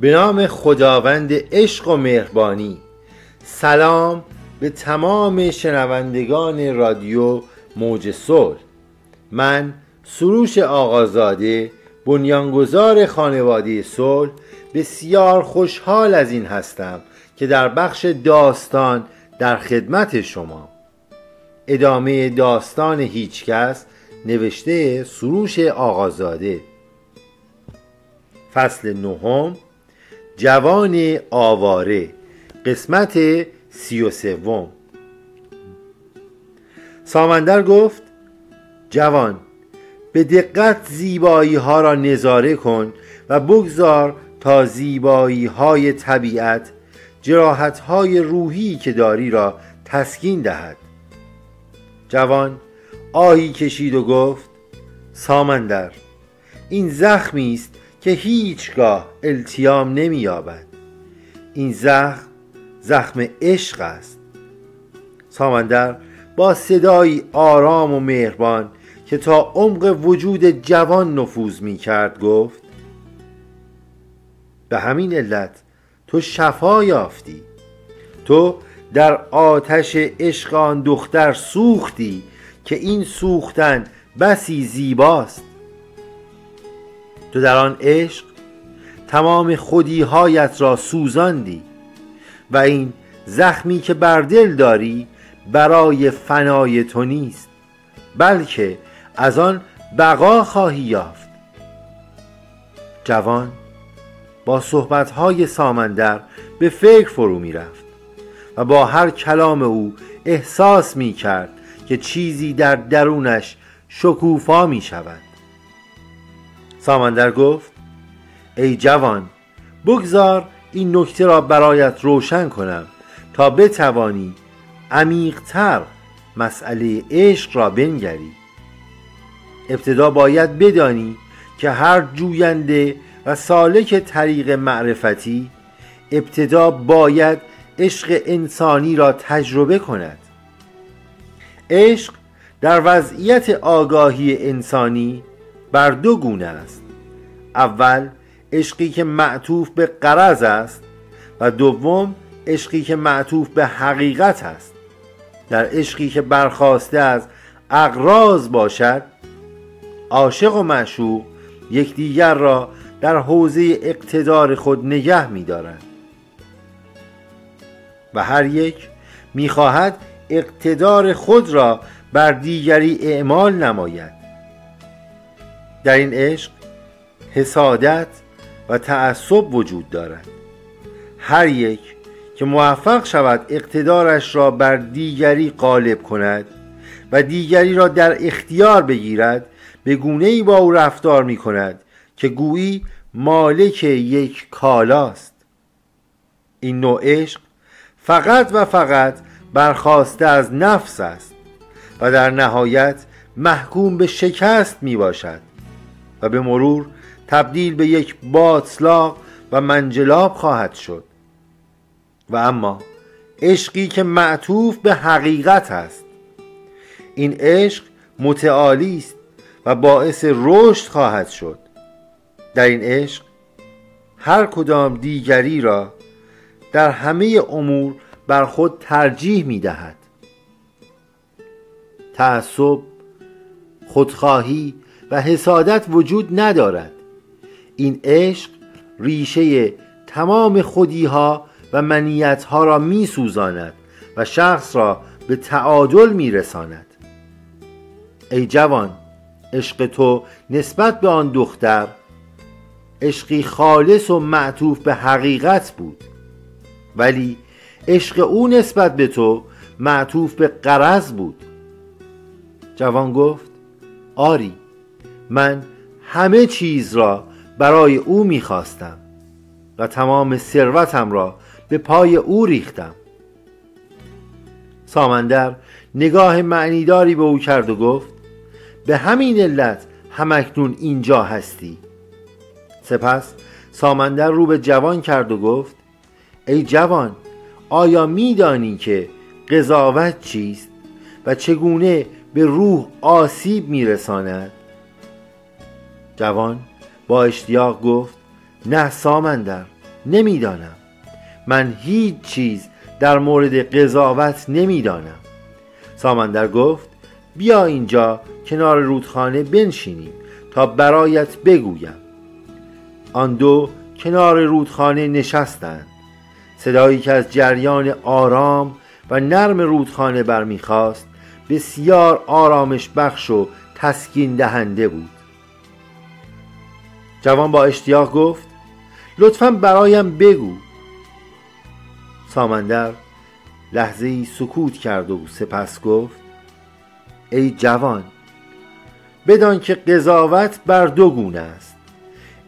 به نام خداوند عشق و مهربانی. سلام به تمام شنوندگان رادیو موج صلح. من سروش آقازاده بنیانگذار خانواده صلح بسیار خوشحال از این هستم که در بخش داستان در خدمت شما. ادامه داستان هیچکس نوشته سروش آقازاده. فصل نهم جوان آواره قسمت سی و سوم. سامندر گفت جوان به دقت زیبایی ها را نظاره کن و بگذار تا زیبایی های طبیعت جراحت های روحی که داری را تسکین دهد. جوان آهی کشید و گفت سامندر این زخمی است که هیچگاه التیام نمییابد. این زخم زخم عشق است. سامندر با صدایی آرام و مهربان که تا عمق وجود جوان نفوذ می کرد گفت به همین علت تو شفا یافتی. تو در آتش عشق آن دختر سوختی که این سوختن بسی زیباست. تو در آن عشق تمام خودیهایت را سوزاندی و این زخمی که بر دل داری برای فنای تو نیست بلکه از آن بقا خواهی یافت. جوان با صحبتهای سامندر به فکر فرو می رفت و با هر کلام او احساس می کرد که چیزی در درونش شکوفا می شود سامندر گفت ای جوان بگذار این نکته را برایت روشن کنم تا بتوانی عمیقتر مسئله عشق را بنگری. ابتدا باید بدانی که هر جوینده و سالک طریق معرفتی ابتدا باید عشق انسانی را تجربه کند. عشق در وضعیت آگاهی انسانی بر دو گونه است. اول عشقی که معطوف به قرض است و دوم عشقی که معطوف به حقیقت است. در عشقی که برخواسته از اقراض باشد عاشق و معشوق یکدیگر را در حوزه اقتدار خود نگه می‌دارند. و هر یک می‌خواهد اقتدار خود را بر دیگری اعمال نماید. در این عشق حسادت و تعصب وجود دارد. هر یک که موفق شود اقتدارش را بر دیگری غالب کند و دیگری را در اختیار بگیرد به گونه ای با او رفتار می کند که گویی مالک یک کالاست. این نوع عشق فقط و فقط برخواسته از نفس است و در نهایت محکوم به شکست می باشد و به مرور تبدیل به یک باطلاق و منجلاب خواهد شد. و اما عشقی که معطوف به حقیقت است. این عشق متعالی است و باعث رشد خواهد شد. در این عشق هر کدام دیگری را در همه امور بر خود ترجیح می دهد. تعصب خودخواهی و حسادت وجود ندارد. این عشق ریشه تمام خودیها و منیتها را می سوزاند و شخص را به تعادل می رساند ای جوان عشق تو نسبت به آن دختر عشقی خالص و معطوف به حقیقت بود. ولی عشق او نسبت به تو معطوف به قرض بود. جوان گفت آری من همه چیز را برای او می‌خواستم و تمام ثروتم را به پای او ریختم. سامندر نگاه معنیداری به او کرد و گفت به همین علت همکنون اینجا هستی. سپس سامندر رو به جوان کرد و گفت ای جوان آیا میدانی که قضاوت چیست و چگونه به روح آسیب میرساند؟ جوان با اشتیاق گفت نه سامندر نمی‌دانم. من هیچ چیز در مورد قضاوت نمی‌دانم. سامندر گفت بیا اینجا کنار رودخانه بنشینیم تا برایت بگویم. آن دو کنار رودخانه نشستند. صدایی که از جریان آرام و نرم رودخانه برمیخواست بسیار آرامش بخش و تسکین دهنده بود. جوان با اشتیاق گفت لطفا برایم بگو. سامندر لحظه سکوت کرد و سپس گفت ای جوان بدان که قضاوت بر دو گونه است.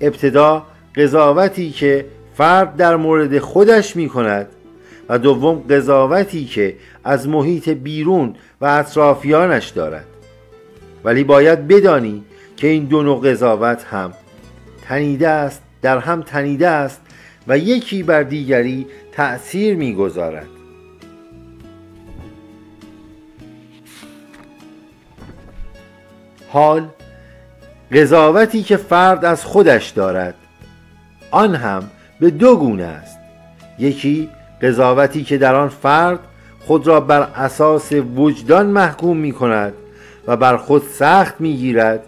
ابتدا قضاوتی که فرد در مورد خودش می کند و دوم قضاوتی که از محیط بیرون و اطرافیانش دارد. ولی باید بدانی که این دو نوع قضاوت هم تنیده است در هم تنیده است و یکی بر دیگری تأثیر می‌گذارد. حال قضاوتی که فرد از خودش دارد آن هم به دو گونه است. یکی قضاوتی که در آن فرد خود را بر اساس وجدان محکوم می کند و بر خود سخت می گیرد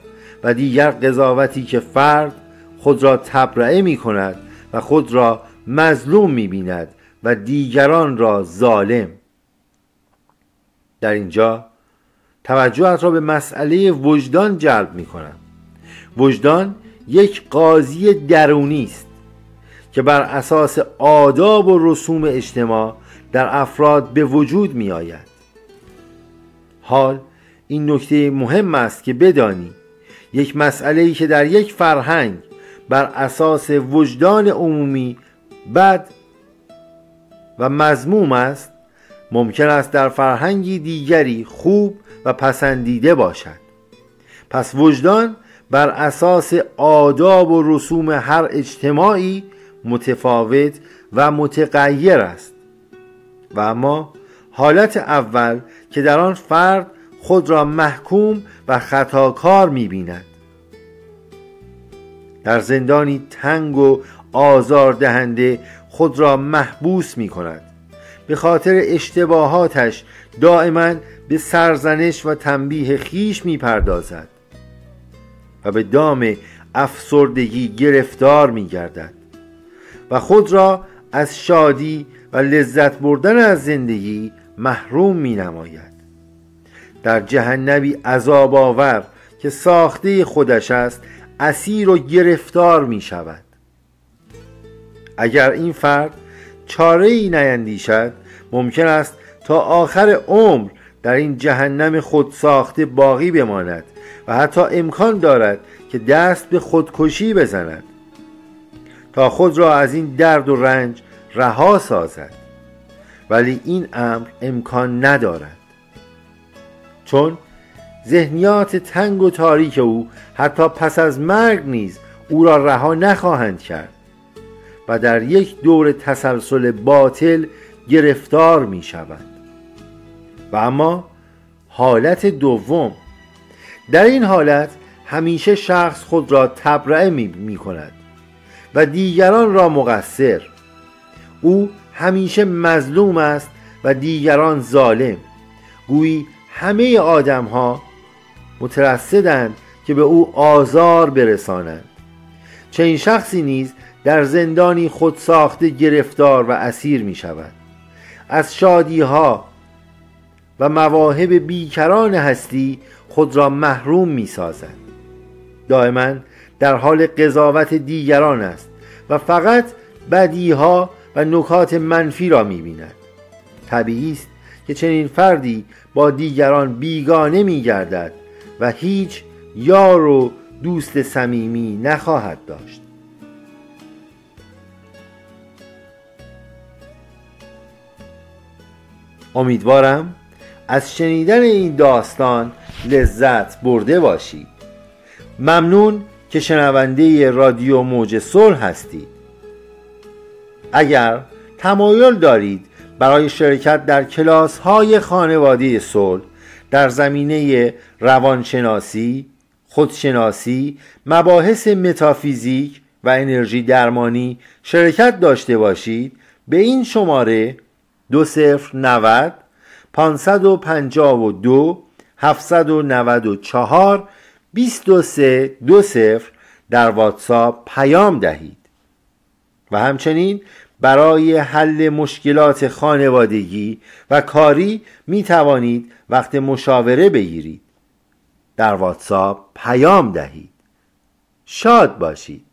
و دیگر قضاوتی که فرد خود را تبرئه می کند و خود را مظلوم می بیند و دیگران را ظالم. در اینجا توجهت را به مسئله وجدان جلب می کنم وجدان یک قاضی درونی است که بر اساس آداب و رسوم اجتماع در افراد به وجود می آید حال این نکته مهم است که بدانی یک مسئله ای که در یک فرهنگ بر اساس وجدان عمومی بد و مزموم است ممکن است در فرهنگی دیگری خوب و پسندیده باشد. پس وجدان بر اساس آداب و رسوم هر اجتماعی متفاوت و متغیر است. و اما حالت اول که در آن فرد خود را محکوم و خطاکار می بیند در زندانی تنگ و آزار دهنده خود را محبوس می کند به خاطر اشتباهاتش دائما به سرزنش و تنبیه خیش می پردازد و به دام افسردگی گرفتار می گردد و خود را از شادی و لذت بردن از زندگی محروم می نماید در جهنمی عذاب آور که ساخته خودش است اسیر و گرفتار می شود. اگر این فرد چاره ای نیندیشد ممکن است تا آخر عمر در این جهنم خود ساخته باقی بماند و حتی امکان دارد که دست به خودکشی بزند تا خود را از این درد و رنج رها سازد. ولی این امر امکان ندارد. چون ذهنیات تنگ و تاریک او حتی پس از مرگ نیز او را رها نخواهند کرد و در یک دور تسلسل باطل گرفتار می شود. و اما حالت دوم در این حالت همیشه شخص خود را تبرئه می, می کند و دیگران را مقصر. او همیشه مظلوم است و دیگران ظالم. گویی همه آدم ها مترصدند که به او آزار برسانند. چنین شخصی نیز در زندانی خود ساخته گرفتار و اسیر می شود از شادی ها و مواهب بیکران هستی خود را محروم می سازد دائما در حال قضاوت دیگران است و فقط بدیها و نکات منفی را می بیند طبیعی است که چنین فردی با دیگران بیگانه می گردد و هیچ یار و دوست صمیمی نخواهد داشت. امیدوارم از شنیدن این داستان لذت برده باشید. ممنون که شنونده رادیو موج صلح هستید. اگر تمایل دارید برای شرکت در کلاس های خانواده صلح در زمینه روانشناسی، خودشناسی، مباحث متافیزیک و انرژی درمانی شرکت داشته باشید. به این شماره دو صفر نود پانصد و پنجاه و دو هفتصد و نود و چهار بیست و سه دو صفر در واتساپ پیام دهید. و همچنین برای حل مشکلات خانوادگی و کاری می توانید وقت مشاوره بگیرید. در واتساپ پیام دهید. شاد باشید.